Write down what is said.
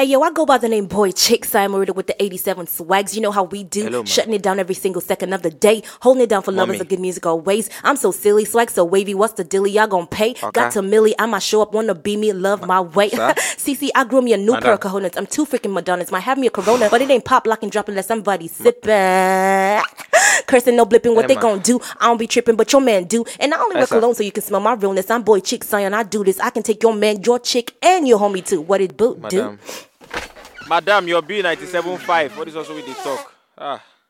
Hey yo, I go by the name Boy Chick Simon with the 87 swags. You know how we do, Hello, shutting it down every single second of the day, holding it down for lovers Mommy. of good music always. I'm so silly, swag so wavy. What's the dilly? Y'all gon' pay? Got to Millie, I'ma show up, wanna be me, love my way. CC, I grew me a new pair of cojones. I'm too freaking Madonnas. Might have me a Corona, but it ain't pop, lock, and drop unless somebody sipping. Cursing, no blipping, what Hey, they man. gon' do? I don't be tripping, but your man do. And I only wear cologne so you can smell my realness. I'm Boy Chick Zion, I do this. I can take your man, your chick, and your homie too. What it boot do? Madam. Your B97.5. What is also with the talk? Ah.